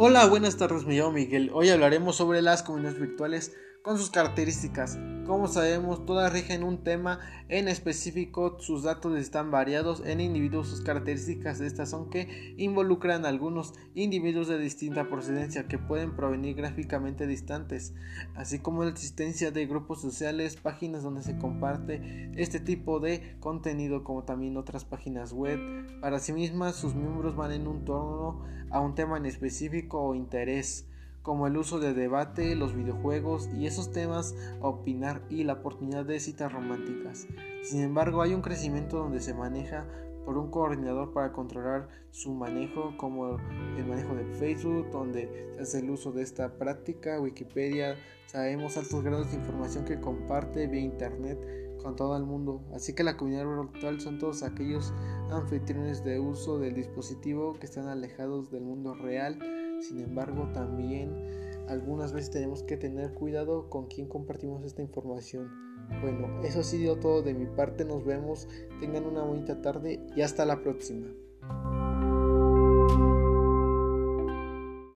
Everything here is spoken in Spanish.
Hola, buenas tardes, me llamo Miguel. Hoy hablaremos sobre las comunidades virtuales con sus características. Como sabemos, todas rigen un tema en específico, sus datos están variados en individuos, sus características de estas son que involucran a algunos individuos de distinta procedencia que pueden provenir gráficamente distantes, así como la existencia de grupos sociales, páginas donde se comparte este tipo de contenido, como también otras páginas web. Para sí mismas, sus miembros van en un torno a un tema en específico o interés como el uso de debate, los videojuegos y esos temas a opinar y la oportunidad de citas románticas. Sin embargo, hay un crecimiento donde se maneja por un coordinador para controlar su manejo, como el manejo de Facebook, donde se hace el uso de esta práctica, Wikipedia, sabemos altos grados de información que comparte vía Internet con todo el mundo. Así que la comunidad virtual son todos aquellos anfitriones de uso del dispositivo que están alejados del mundo real sin embargo, también algunas veces tenemos que tener cuidado con quién compartimos esta información. Bueno, eso ha sido todo de mi parte. Nos vemos. Tengan una bonita tarde y hasta la próxima.